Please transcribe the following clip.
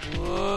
Whoa.